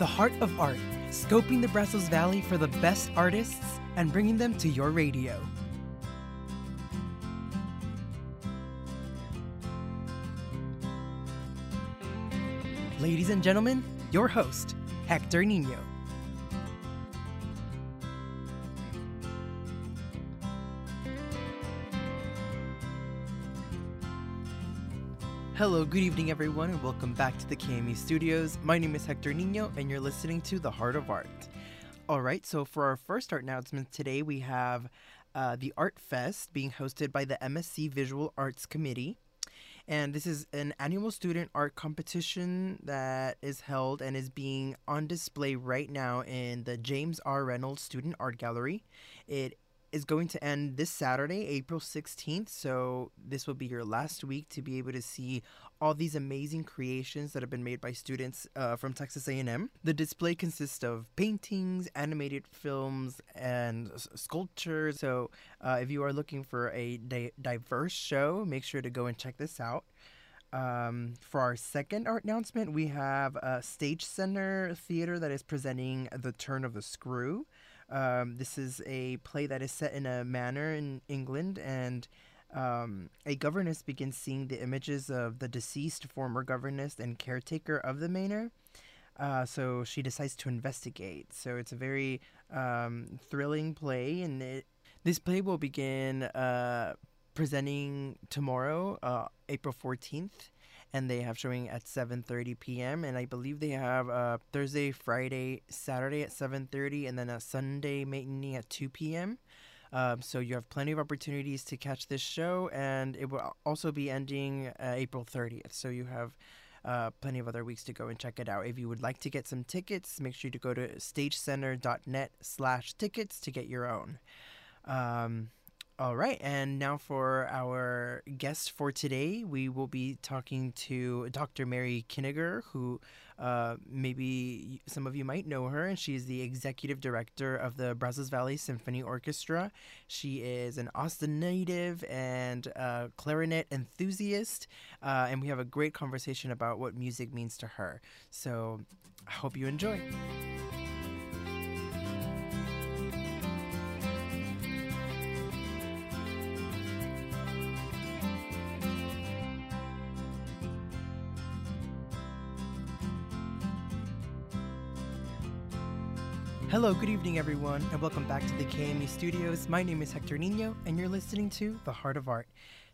The Heart of Art, scoping the Brazos Valley for the best artists and bringing them to your radio. Ladies and gentlemen, your host, Hector Nino. Hello, good evening, everyone, and welcome back to the KAMU Studios. My name is Hector Nino, and you're listening to The Heart of Art. All right, so for our first art announcement today, we have uh, the Art Fest being hosted by the MSC Visual Arts Committee. And this is an annual student art competition that is held and is being on display right now in the James R. Reynolds Student Art Gallery. It is going to end this Saturday, April 16th. So this will be your last week to be able to see all these amazing creations that have been made by students uh, from Texas A&M. The display consists of paintings, animated films, and sculptures. So uh, if you are looking for a di- diverse show, make sure to go and check this out. Um, for our second art announcement, we have a Stage Center Theater that is presenting The Turn of the Screw. Um, this is a play that is set in a manor in England, and um, a governess begins seeing the images of the deceased former governess and caretaker of the manor. Uh, so she decides to investigate. So it's a very um, thrilling play, and it, this play will begin uh, presenting tomorrow, uh, April 14th and they have showing at 7:30 p.m. and I believe they have uh, Thursday, Friday, Saturday at 7:30 and then a Sunday matinee at 2 p.m. Um, so you have plenty of opportunities to catch this show, and it will also be ending uh, April 30th. So you have uh, plenty of other weeks to go and check it out. If you would like to get some tickets, make sure to go to stagecenter.net/tickets to get your own. Um, all right, and now for our guest for today, we will be talking to Dr. Mary Koeninger, who uh, maybe some of you might know her, and she is the executive director of the Brazos Valley Symphony Orchestra. She is an Austin native and a clarinet enthusiast, uh, and we have a great conversation about what music means to her. So I hope you enjoy. Hello, good evening, everyone, and welcome back to the KAMU Studios. My name is Hector Nino, and you're listening to The Heart of Art.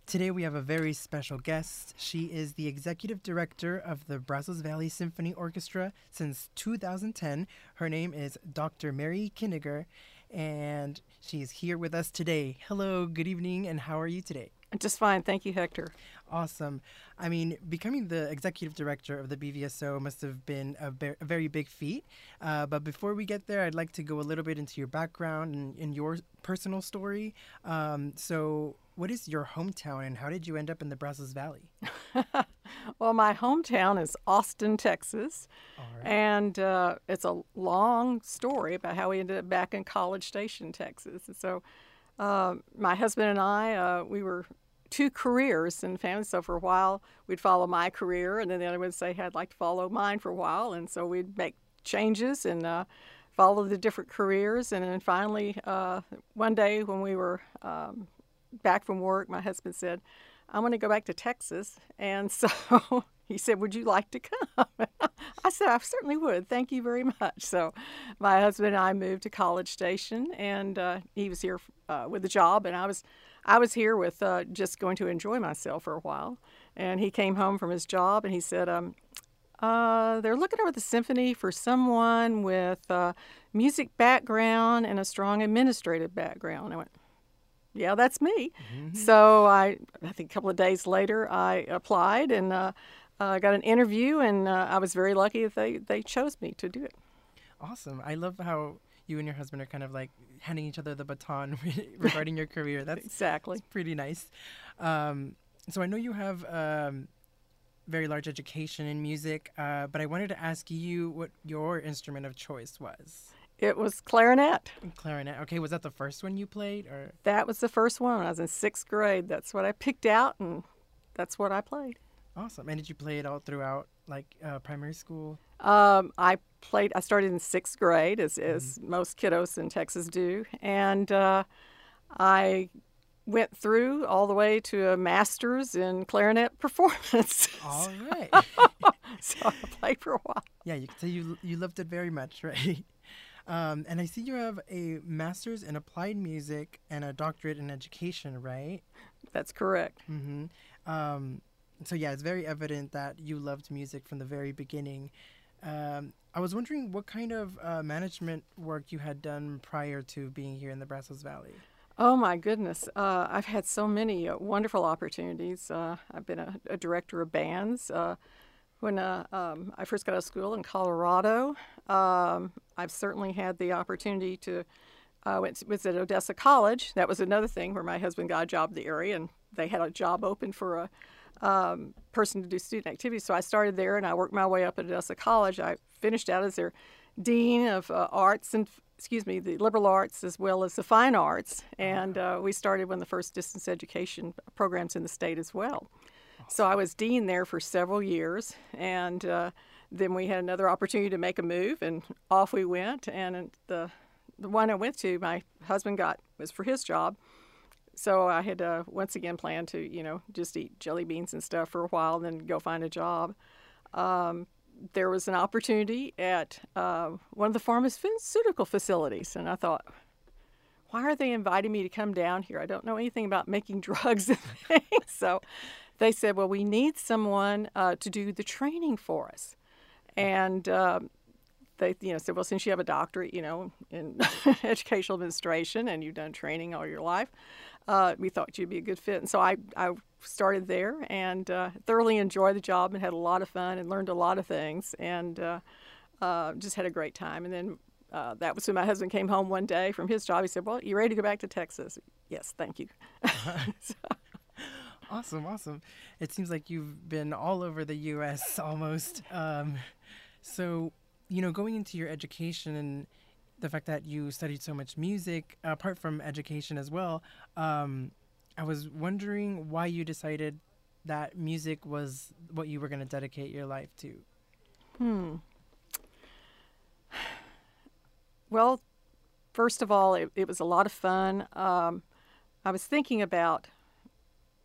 Today, we have a very special guest. She is the executive director of the Brazos Valley Symphony Orchestra since 2010. Her name is Dr. Mary Koeninger, and she is here with us today. Hello, good evening, and how are you today? Just fine. Thank you, Hector. Awesome. I mean, becoming the executive director of the BVSO must have been a, be- a very big feat. Uh, but before we get there, I'd like to go a little bit into your background and, and your personal story. Um, so, what is your hometown and how did you end up in the Brazos Valley? well, my hometown is Austin, Texas. Right. And uh, it's a long story about how we ended up back in College Station, Texas. And so, uh, my husband and I, uh, we were two careers in family. So for a while, we'd follow my career, and then the other would say, "I'd like to follow mine for a while." And so we'd make changes and uh, follow the different careers. And then finally, uh, one day when we were um, back from work, my husband said, "I want to go back to Texas," and so. He said, Would you like to come? I said, I certainly would. Thank you very much. So, my husband and I moved to College Station, and uh, he was here uh, with a job, and I was, I was here with uh, just going to enjoy myself for a while. And he came home from his job, and he said, um, uh, they're looking over the symphony for someone with a music background and a strong administrative background. I went, yeah, that's me. Mm-hmm. So I, I think a couple of days later, I applied and uh, uh, got an interview, and uh, I was very lucky that they, they chose me to do it. Awesome. I love how you and your husband are kind of like handing each other the baton regarding your career. That's exactly that's pretty nice. Um, so I know you have um, very large education in music, uh, but I wanted to ask you what your instrument of choice was. It was clarinet. Clarinet. Okay, was that the first one you played, or that was the first one? When I was in sixth grade. That's what I picked out, and that's what I played. Awesome. And did you play it all throughout like uh, primary school? Um, I played. I started in sixth grade, as, as most kiddos in Texas do, and uh, I went through all the way to a master's in clarinet performance. All right. so I played for a while. yeah, you can say you you loved it very much, right? Um, and I see you have a master's in applied music and a doctorate in education, right? That's correct. Mm-hmm. Um, so yeah, it's very evident that you loved music from the very beginning. Um, I was wondering what kind of uh, management work you had done prior to being here in the Brazos Valley. Oh my goodness. Uh, I've had so many uh, wonderful opportunities. Uh, I've been a, a, director of bands. Uh, when uh, um, I first got out of school in Colorado, um, I've certainly had the opportunity to. I went to, was at Odessa College. That was another thing where my husband got a job in the area, and they had a job open for a um, person to do student activities. So I started there, and I worked my way up at Odessa College. I finished out as their dean of uh, arts and excuse me, the liberal arts as well as the fine arts. And uh, we started one of the first distance education programs in the state as well. So I was dean there for several years, and uh, then we had another opportunity to make a move, and off we went. And the the one I went to, my husband got was for his job, so I had once again planned to you know just eat jelly beans and stuff for a while, and then go find a job. Um, there was an opportunity at uh, one of the pharmaceutical facilities, and I thought, why are they inviting me to come down here? I don't know anything about making drugs and things. so they said, well, we need someone uh, to do the training for us. And um, they, you know, said, well, since you have a doctorate, you know, in educational administration and you've done training all your life, uh, we thought you'd be a good fit. And so I, I started there and uh, thoroughly enjoyed the job and had a lot of fun and learned a lot of things and uh, uh just had a great time. And then uh, that was when my husband came home one day from his job. He said, "Well, you ready to go back to Texas?" Yes, thank you. so. Awesome, awesome. It seems like you've been all over the U.S. almost. Um, so, you know, going into your education and the fact that you studied so much music, apart from education as well, um, I was wondering why you decided that music was what you were going to dedicate your life to. Hmm. Well, first of all, it, it was a lot of fun. Um, I was thinking about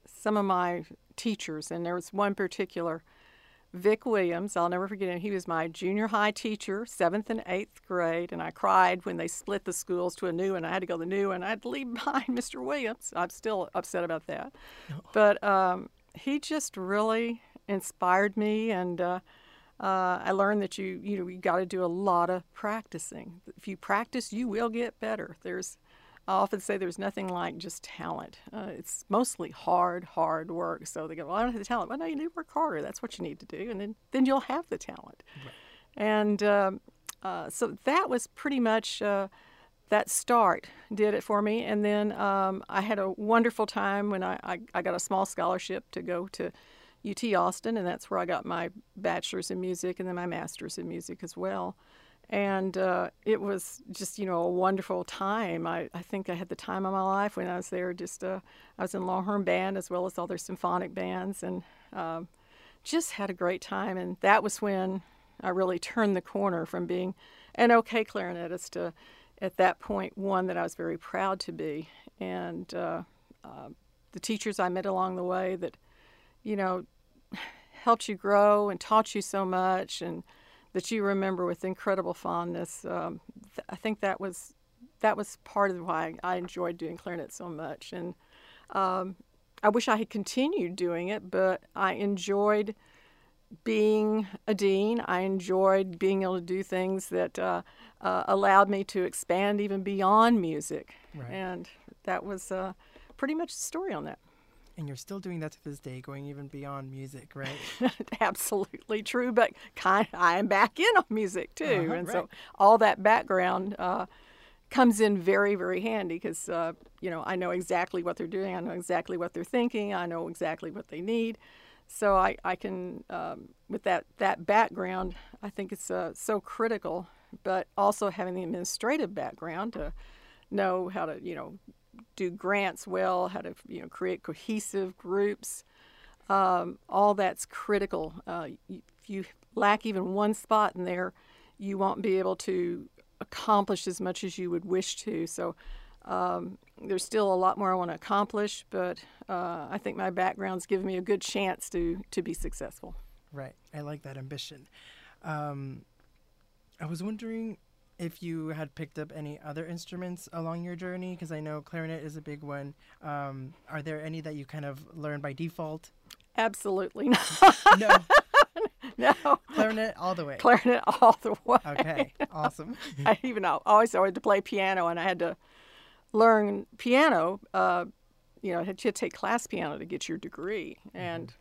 some of my teachers, and there was one particular Vic Williams, I'll never forget him. He was my junior high teacher, seventh and eighth grade, and I cried when they split the schools to a new one. I had to go to the new one. I had to leave behind Mr. Williams. I'm still upset about that. Oh. But um, he just really inspired me, and uh, uh, I learned that you you know you got to do a lot of practicing. If you practice, you will get better. There's I often say there's nothing like just talent. Uh, it's mostly hard, hard work. So they go, well, I don't have the talent. Well, no, you need to work harder. That's what you need to do, and then then you'll have the talent. Right. And um, uh, so that was pretty much uh, that start did it for me. And then um, I had a wonderful time when I, I, I got a small scholarship to go to UT Austin, and that's where I got my bachelor's in music and then my master's in music as well and uh, it was just you know a wonderful time. I, I think I had the time of my life when I was there. Just uh, I was in Longhorn Band as well as other symphonic bands, and um, just had a great time. And that was when I really turned the corner from being an okay clarinetist to, at that point, one that I was very proud to be. And uh, uh the teachers I met along the way that, you know, helped you grow and taught you so much and that you remember with incredible fondness. Um, th- I think that was that was part of why I enjoyed doing clarinet so much, and um, I wish I had continued doing it, but I enjoyed being a dean. I enjoyed being able to do things that uh, uh, allowed me to expand even beyond music, right. and that was uh, pretty much the story on that. And you're still doing that to this day, going even beyond music, right? Absolutely true, but kind of, I am back in on music too, uh-huh, and right. so all that background uh, comes in very, very handy because uh, you know I know exactly what they're doing, I know exactly what they're thinking, I know exactly what they need, so I, I can um, with that that background, I think it's uh, so critical. But also having the administrative background to know how to you know do grants well, how to you know create cohesive groups. um, all that's critical. Uh, if you lack even one spot in there, you won't be able to accomplish as much as you would wish to. So um, there's still a lot more I want to accomplish, but uh, I think my background's given me a good chance to to be successful. Right. I like that ambition. Um, I was wondering if you had picked up any other instruments along your journey, because I know clarinet is a big one. Um, are there any that you kind of learned by default? Absolutely not. No. no. Clarinet all the way. Clarinet all the way. Okay. Awesome. I even I always wanted to play piano, and I had to learn piano. Uh, you know, had to take class piano to get your degree. And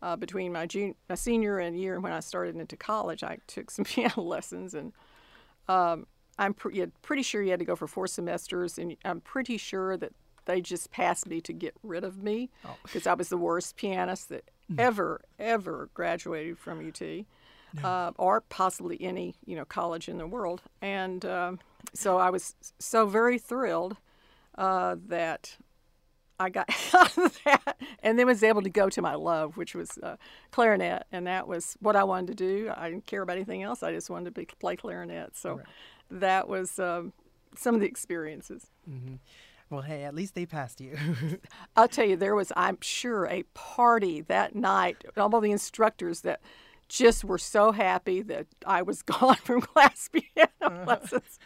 uh, between my, jun- my senior and year when I started into college, I took some piano lessons, and um, I'm pre- pretty sure you had to go for four semesters, and I'm pretty sure that they just passed me to get rid of me Oh. because I was the worst pianist that ever, ever graduated from UT, uh, or possibly any you know college in the world. And um, so I was so very thrilled uh, that I got out of that, and then was able to go to my love, which was uh, clarinet, and that was what I wanted to do. I didn't care about anything else. I just wanted to be, play clarinet. So Right. that was um, some of the experiences. Well, hey, at least they passed you. I'll tell you, there was, I'm sure, a party that night. All the instructors that just were so happy that I was gone from class piano lessons.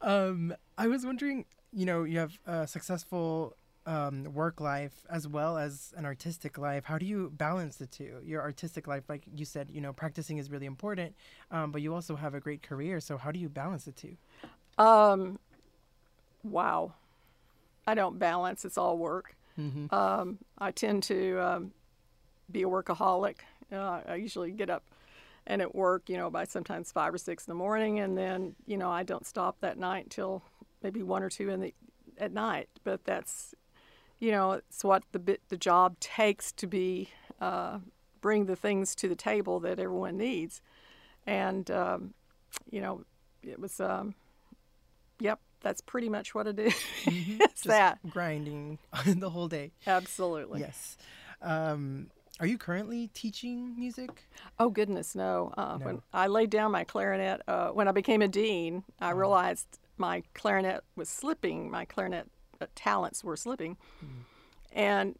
um, I was wondering, you know, you have a successful um, work life as well as an artistic life. How do you balance the two? Your artistic life, like you said, you know, practicing is really important, um, but you also have a great career. So how do you balance the two? Um, wow. I don't balance. It's all work. Mhm. Um, I tend to um, be a workaholic. Uh, I usually get up and at work, you know, by sometimes five or six in the morning, and then you know I don't stop that night until maybe one or two in the at night. But that's you know it's what the bit the job takes to be uh, bring the things to the table that everyone needs, and um, you know it was um, yep that's pretty much what it is. it's Just that grinding the whole day. absolutely. Yes. Um, are you currently teaching music? Oh goodness, no. Uh, No. When I laid down my clarinet, uh, when I became a dean, I realized my clarinet was slipping. My clarinet uh, talents were slipping, and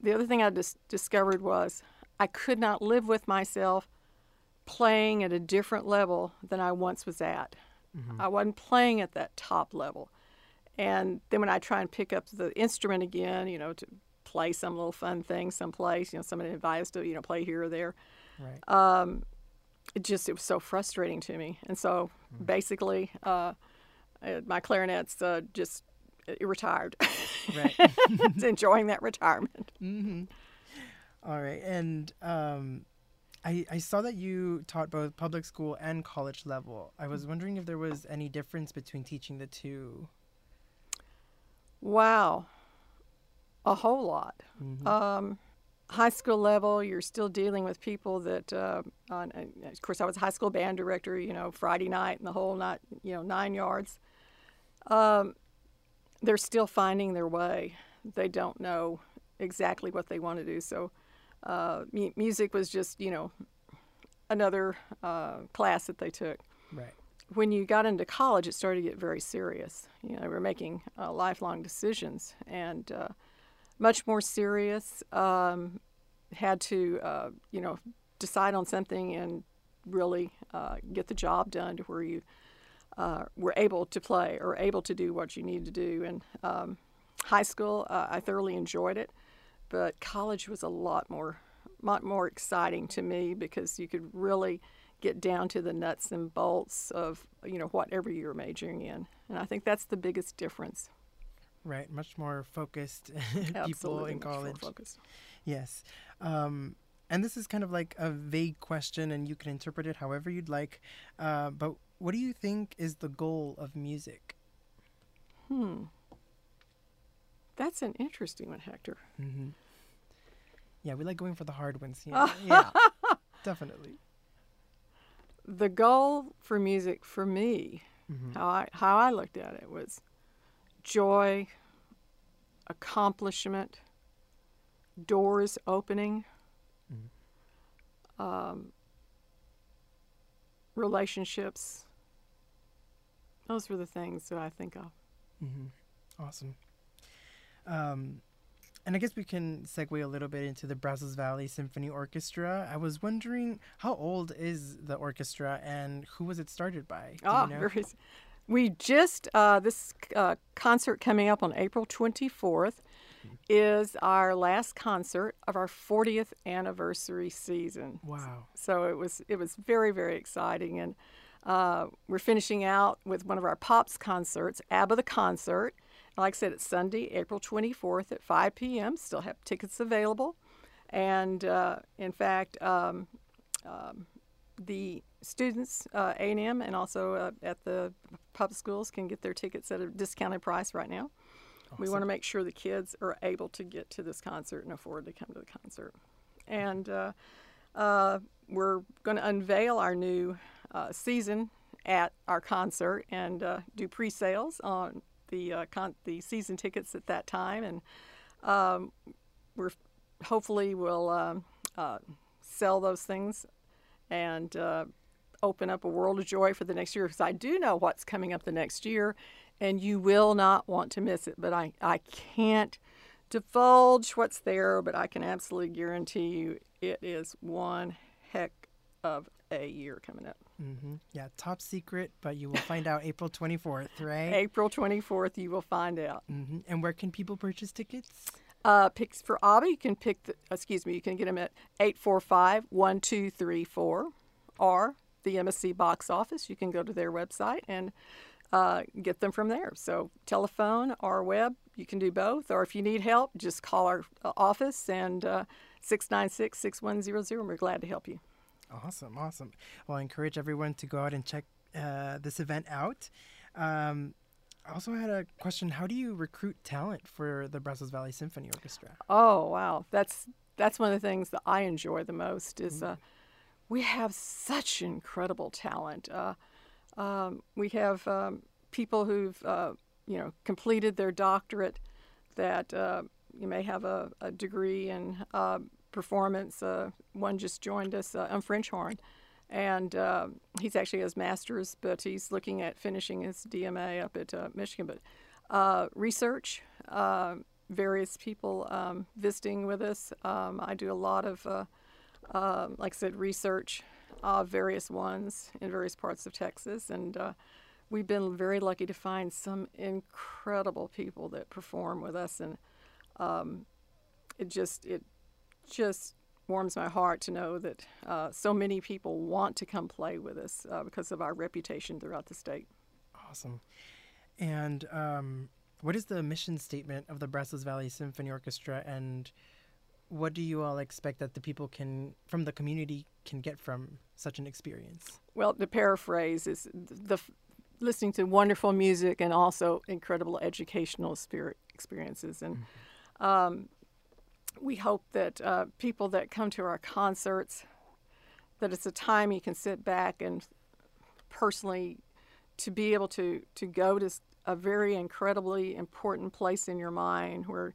the other thing I dis- discovered was I could not live with myself playing at a different level than I once was at. I wasn't playing at that top level. And then when I try and pick up the instrument again, you know, to play some little fun thing someplace, you know, somebody invite us to, you know, play here or there Right. um, it just it was so frustrating to me and so basically uh, uh, my clarinet's uh, just it retired right. It's enjoying that retirement Mm-hmm. All right, and um, I I saw that you taught both public school and college level. I was wondering if there was any difference between teaching the two. wow a whole lot Mhm. um, high school level you're still dealing with people that uh, on, of course i was a high school band director you know friday night and the whole night you know nine yards um, they're still finding their way they don't know exactly what they want to do so uh, mu- music was just you know another uh, class that they took Right. when you got into college, it started to get very serious. You know, we were making uh, lifelong decisions and uh, much more serious. Um, had to, uh, you know, decide on something and really uh, get the job done to where you uh, were able to play or able to do what you needed to do. And um, high school, uh, I thoroughly enjoyed it, but college was a lot more, lot more exciting to me because you could really get down to the nuts and bolts of you know whatever you're majoring in and i think that's the biggest difference Right. Much more focused people absolutely in much more college. focused. Yes. Um, and this is kind of like a vague question, and you can interpret it however you'd like. Uh, but what do you think is the goal of music? hmm that's an interesting one hector Mm-hmm. Yeah, we like going for the hard ones. Yeah, yeah definitely. the goal for music for me Mhm. how I, how I looked at it was joy accomplishment doors opening, um, relationships. Those were the things that I think of. hmm Awesome. Um, and I guess we can segue a little bit into the Brazos Valley Symphony Orchestra. I was wondering how old is the orchestra and who was it started by? Do you Ah, know? very we just uh, this uh, concert coming up on April 24th is our last concert of our 40th anniversary season. Wow. So it was it was very very exciting, and uh, we're finishing out with one of our pops concerts, ABBA the concert. Like I said, it's Sunday, April 24th at 5 p.m. Still have tickets available, and uh, in fact, um, um, the students, uh, A&M, and also uh, at the public schools can get their tickets at a discounted price right now. We want to make sure the kids are able to get to this concert and afford to come to the concert. And uh, uh, we're going to unveil our new uh, season at our concert and uh, do pre-sales on the uh, con- the season tickets at that time, and um, we're hopefully will um, uh, sell those things and uh, open up a world of joy for the next year. Because I do know what's coming up the next year, and you will not want to miss it. But I, I can't divulge what's there, but I can absolutely guarantee you it is one heck of a year coming up. Mm-hmm. Yeah, top secret, but you will find out April 24th, right? April 24th, you will find out. Mm-hmm. And where can people purchase tickets? Uh, picks for ABBA, you can pick, the, excuse me, you can get them at 845 1234 or the MSC box office. You can go to their website and uh, get them from there. So, telephone or web, you can do both. Or if you need help, just call our uh, office and 696 6100, and we're glad to help you. Awesome, awesome. Well, I encourage everyone to go out and check uh, this event out. Um, I also had a question. How do you recruit talent for the Brazos Valley Symphony Orchestra? Oh wow, that's that's one of the things that I enjoy the most is uh, we have such incredible talent. Uh, um, we have um, people who've uh, you know completed their doctorate that uh, you may have a, a degree in uh, performance. Uh, one just joined us, uh, French horn, and uh, he's actually his master's, but he's looking at finishing his DMA up at uh, Michigan. But research, various people um, visiting with us. Um, I do a lot of, like I said, research of various ones in various parts of Texas, and uh, we've been very lucky to find some incredible people that perform with us, and um, it just it just warms my heart to know that uh, so many people want to come play with us uh, because of our reputation throughout the state. Awesome. And um, what is the mission statement of the Brazos Valley Symphony Orchestra, and what do you all expect that the people can, from the community, can get from such an experience? Well, to paraphrase, is the, the listening to wonderful music and also incredible educational spirit experiences. And um, we hope that uh, people that come to our concerts, that it's a time you can sit back and personally to be able to to go to a very incredibly important place in your mind where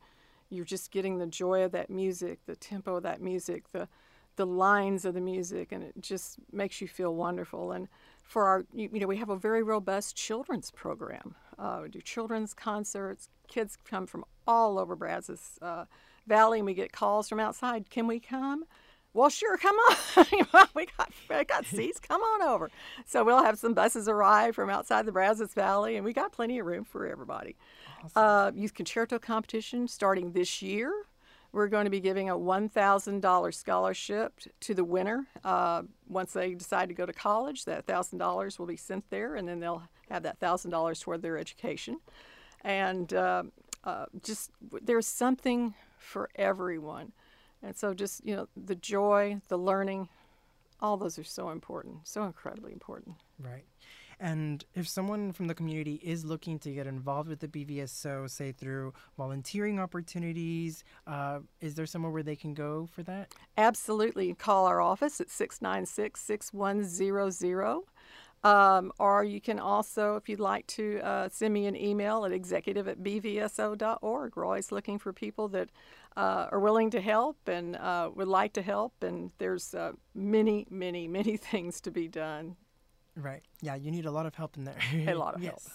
you're just getting the joy of that music, the tempo of that music, the the lines of the music, and it just makes you feel wonderful. And for our, you, you know, we have a very robust children's program. Uh, we do children's concerts. Kids come from all over Brazos uh, Valley, and we get calls from outside. Can we come? Well, sure, come on. we got we got seats. Come on over. So we'll have some buses arrive from outside the Brazos Valley, and we got plenty of room for everybody. Uh, youth concerto competition starting this year. We're going to be giving a $1,000 scholarship to the winner. Uh, once they decide to go to college, that $1,000 will be sent there, and then they'll have that $1,000 toward their education. And uh, uh, just there's something for everyone. And so, just, you know, the joy, the learning, all those are so important, so incredibly important. Right. And if someone from the community is looking to get involved with the BVSO, say through volunteering opportunities, uh, is there somewhere where they can go for that? Absolutely. Call our office at 696 6100. Um, or you can also, if you'd like to, uh, send me an email at executive at bvso.org. We're always looking for people that uh, are willing to help and uh, would like to help. And there's uh, many, many, many things to be done. Right. Yeah, you need a lot of help in there. A lot of yes.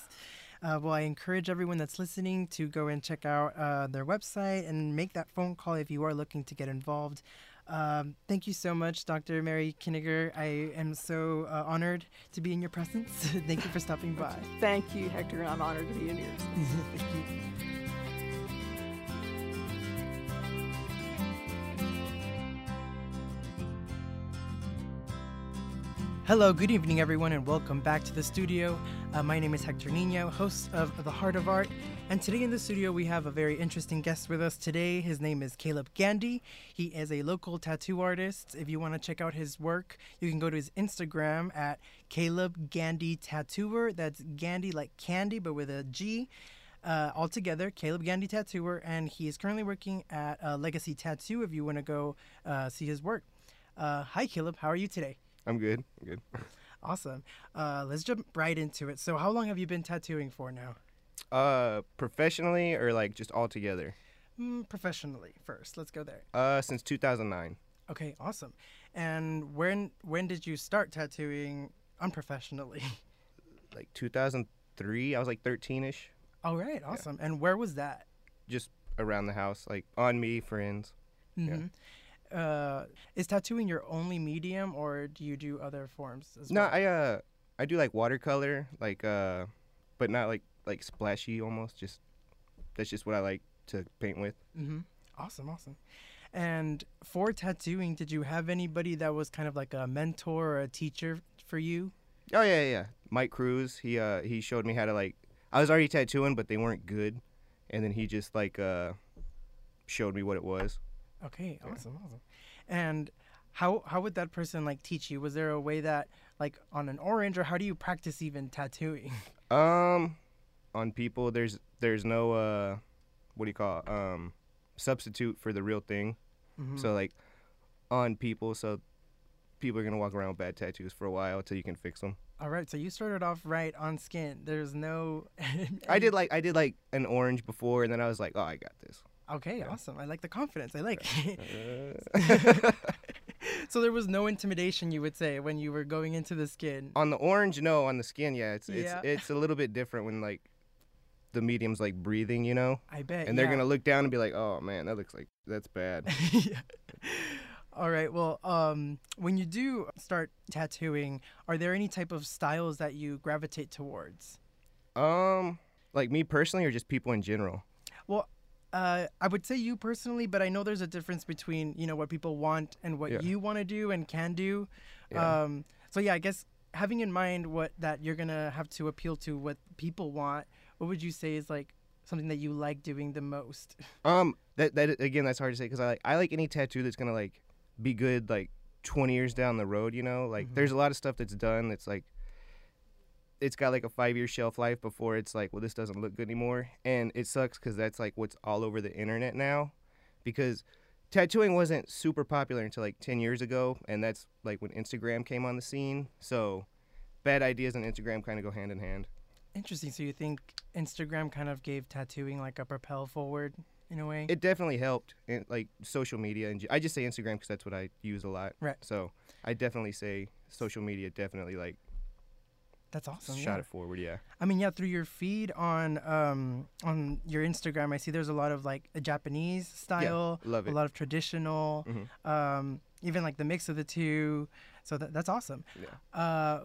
Uh, well, I encourage everyone that's listening to go and check out uh, their website and make that phone call if you are looking to get involved. Um, thank you so much, Dr. Mary Koeninger. I am so uh, honored to be in your presence. thank you for stopping by. Thank you, Hector. I'm honored to be in yours. thank you. Hello, good evening, everyone, and welcome back to the studio. Uh, my name is Hector Nino, host of The Heart of Art, and today in the studio we have a very interesting guest with us today. His name is Caleb Gandy. He is a local tattoo artist. If you want to check out his work, you can go to his Instagram at Caleb Gandy Tattooer. That's Gandy like candy, but with a G. Uh, all together, Caleb Gandy Tattooer, and he is currently working at uh, Legacy Tattoo. If you want to go uh, see his work, uh, hi Caleb, how are you today? I'm good. I'm good. Awesome. Uh, let's jump right into it. So, how long have you been tattooing for now? Uh, professionally or like just all together? Mm, professionally first. Let's go there. Uh, since 2009. Okay, awesome. And when when did you start tattooing unprofessionally? Like 2003. I was like 13ish. All right, awesome. And where was that? Just around the house, like on me, friends. Mm-hmm. Uh, is tattooing your only medium, or do you do other forms as No, well? I uh, I do like watercolor, like uh, but not like like splashy almost. Just that's just what I like to paint with. Mm-hmm. Awesome, awesome. And for tattooing, did you have anybody that was kind of like a mentor or a teacher for you? Oh yeah, yeah, yeah. Mike Cruz. He uh he showed me how to like. I was already tattooing, but they weren't good, and then he just like uh showed me what it was. Okay, Yeah. awesome, awesome. And how how would that person like teach you? Was there a way that like on an orange, or how do you practice even tattooing? Um, on people, there's there's no uh, what do you call it? um substitute for the real thing. Mhm. So like on people, so people are gonna walk around with bad tattoos for a while until you can fix them. All right, so you started off right on skin. There's no. I did like I did like an orange before, and then I was like, oh, I got this. Okay, Yeah. awesome. I like the confidence. I like. So there was no intimidation, you would say, when you were going into the skin. on the orange, no. On the skin, yeah, it's Yeah. it's it's a little bit different when like the medium's like breathing, you know, I bet. and they're yeah. gonna look down and be like, oh man, that looks like that's bad. yeah. All right. Well, um, when you do start tattooing, are there any type of styles that you gravitate towards? Um, like me personally, or just people in general. Well, uh, I would say you personally, but I know there's a difference between you know what people want and what Yeah. you want to do and can do. Yeah. Um, so yeah, I guess having in mind what that you're gonna have to appeal to what people want, what would you say is like something that you like doing the most? Um, that that again, that's hard to say because I like I like any tattoo that's gonna like be good like 20 years down the road. You know, like Mhm. there's a lot of stuff that's done that's like it's got like a five year shelf life before it's like, well, this doesn't look good anymore, and it sucks because that's like what's all over the internet now, because tattooing wasn't super popular until like 10 years ago, and that's like when Instagram came on the scene. So bad ideas on Instagram kind of go hand in hand. Interesting. So you think Instagram kind of gave tattooing like a propel forward in a way? It definitely helped, in, like social media, and I just say Instagram because that's what I use a lot. Right. So I definitely say social media definitely like That's awesome. shot yeah. it forward. Yeah. I mean, yeah, through your feed on um on your Instagram, I see there's a lot of like a Japanese style, Love it. a lot of traditional, Mhm. um, even like the mix of the two. So that, that's awesome. Yeah. Uh,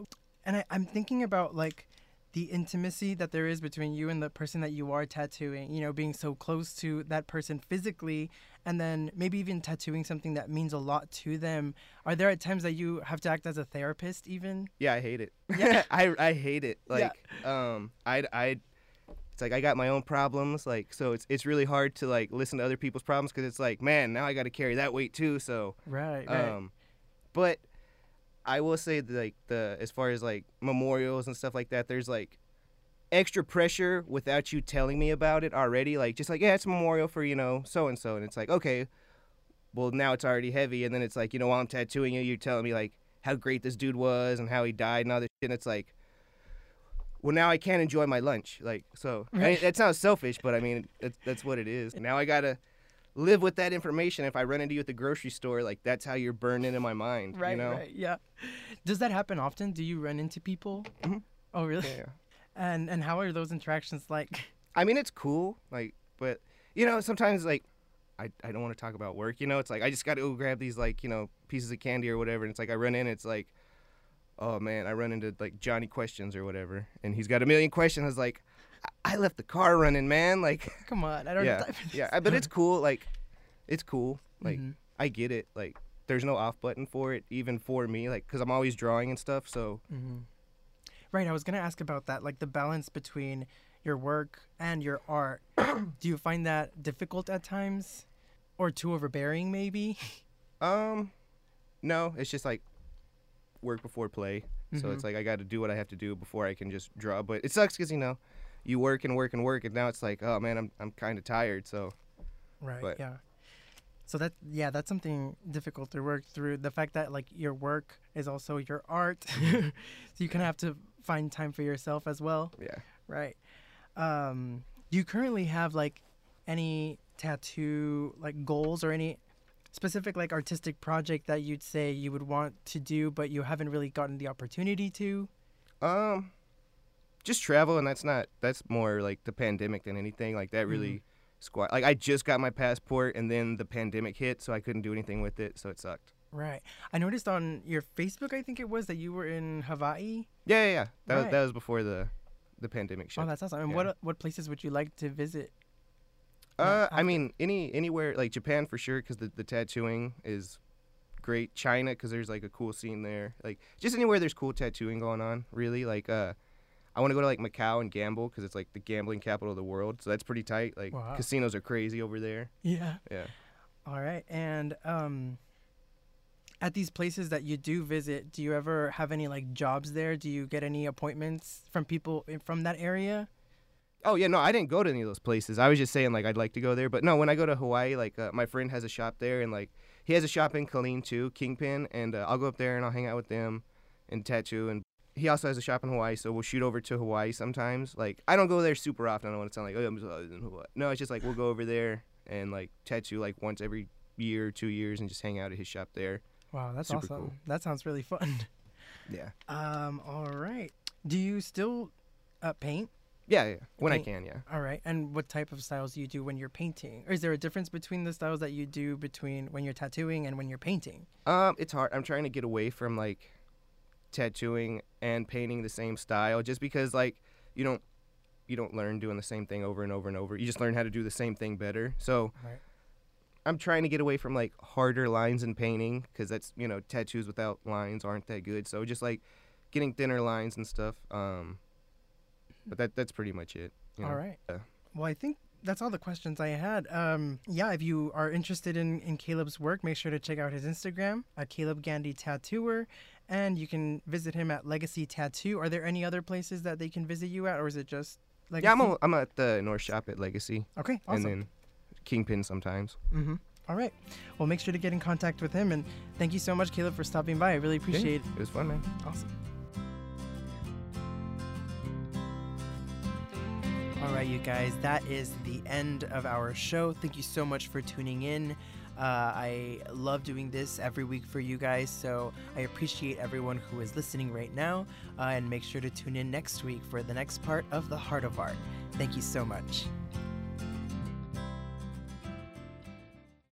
and I, I'm thinking about like the intimacy that there is between you and the person that you are tattooing. You know, being so close to that person physically, and then maybe even tattooing something that means a lot to them. Are there at times that you have to act as a therapist, even? Yeah, I hate it. Yeah. I I hate it. Yeah. Like um I I it's like I got my own problems like so it's it's really hard to like listen to other people's problems cuz it's like man, now I got to carry that weight too. So Right. Right. um but I will say that, like the as far as like memorials and stuff like that there's like extra pressure without you telling me about it already like just like yeah, it's a memorial for, you know, so and so and it's like okay, well now it's already heavy and then it's like, you know, while I'm tattooing you, you're telling me like how great this dude was and how he died and all this shit. And it's like, well, now I can't enjoy my lunch. Like, so I mean, that sounds selfish, but I mean, that's, that's what it is. Now I gotta live with that information. If I run into you at the grocery store, like that's how you're burned into my mind. Right, you know? right, yeah. Does that happen often? Do you run into people? Mhm. Oh, really? Yeah. And and how are those interactions like? I mean, it's cool, like, but you know, sometimes like, I, I don't want to talk about work. You know, it's like I just got to go grab these like you know pieces of candy or whatever, and it's like I run in, it's like, oh man, I run into like Johnny questions or whatever, and he's got a million questions. I was like, I, left the car running, man. Like, Come on, I don't. yeah, have time for yeah, but it's cool. Like, it's cool. Like, Mhm. I get it. Like, there's no off button for it, even for me. Like, cause I'm always drawing and stuff. So Mhm. Right, I was gonna ask about that, like the balance between your work and your art. Do you find that difficult at times, or too overbearing, maybe? Um, no, it's just like work before play. So Mhm. it's like I got to do what I have to do before I can just draw. But it sucks because you know, you work and work and work, and now it's like, oh man, I'm I'm kind of tired. So Right. But- yeah. So that yeah, that's something difficult to work through. The fact that like your work is also your art, so you kind of have to find time for yourself as well. yeah. Right. Um, do you currently have like any tattoo like goals or any specific like artistic project that you'd say you would want to do but you haven't really gotten the opportunity to? Um, just travel, and that's not that's more like the pandemic than anything. Like that really squat. Like I just got my passport, and then the pandemic hit, so I couldn't do anything with it. So it sucked. Right. I noticed on your Facebook, I think it was that you were in Hawaii. Yeah, yeah, yeah. That Right. was that was before the the pandemic shit. Oh, that's awesome. And Yeah. what what places would you like to visit? Uh, I mean, any anywhere like Japan for sure, because the the tattooing is great. China, because there's like a cool scene there. Like just anywhere there's cool tattooing going on. Really, like uh, I want to go to like Macau and gamble because it's like the gambling capital of the world. So that's pretty tight. Like Wow. casinos are crazy over there. Yeah. Yeah. All right. And um at these places that you do visit, do you ever have any like jobs there? Do you get any appointments from people in- from that area? Oh yeah, no, I didn't go to any of those places. I was just saying like I'd like to go there, but no, when I go to Hawaii, like uh, my friend has a shop there, and like he has a shop in Killeen too, Kingpin, and uh, I'll go up there and I'll hang out with them and tattoo. And he also has a shop in Hawaii, so we'll shoot over to Hawaii sometimes. Like I don't go there super often. I don't want to sound like oh I'm just in Hawaii. No, it's just like we'll go over there and like tattoo like once every year or two years and just hang out at his shop there. Wow, that's Super awesome. cool. That sounds really fun. Yeah. Um all right. Do you still uh, paint? Yeah, yeah. When I can, yeah. All right. And what type of styles do you do when you're painting? Or is there a difference between the styles that you do between when you're tattooing and when you're painting? Um, it's hard. I'm trying to get away from like tattooing and painting the same style, just because like you don't you don't learn doing the same thing over and over and over. You just learn how to do the same thing better. So Right. I'm trying to get away from like harder lines in painting because that's you know tattoos without lines aren't that good. So just like getting thinner lines and stuff. Um, but that that's pretty much it. you know. All right. Yeah. Well, I think that's all the questions I had. Um, yeah, if you are interested in, in Caleb's work, make sure to check out his Instagram at Caleb Gandy Tattooer, and you can visit him at Legacy Tattoo. Are there any other places that they can visit you at, or is it just Legacy? Yeah, I'm a, I'm at the North Shop at Legacy, okay. Awesome. and then Kingpin sometimes. mm-hmm. All right. Well, make sure to get in contact with him, and thank you so much, Caleb, for stopping by. I really Yeah, appreciate it. it was fun, man. Awesome. All right, you guys, that is the end of our show. Thank you so much for tuning in. Uh, I love doing this every week for you guys, so I appreciate everyone who is listening right now. Uh, and make sure to tune in next week for the next part of The Heart of Art. Thank you so much.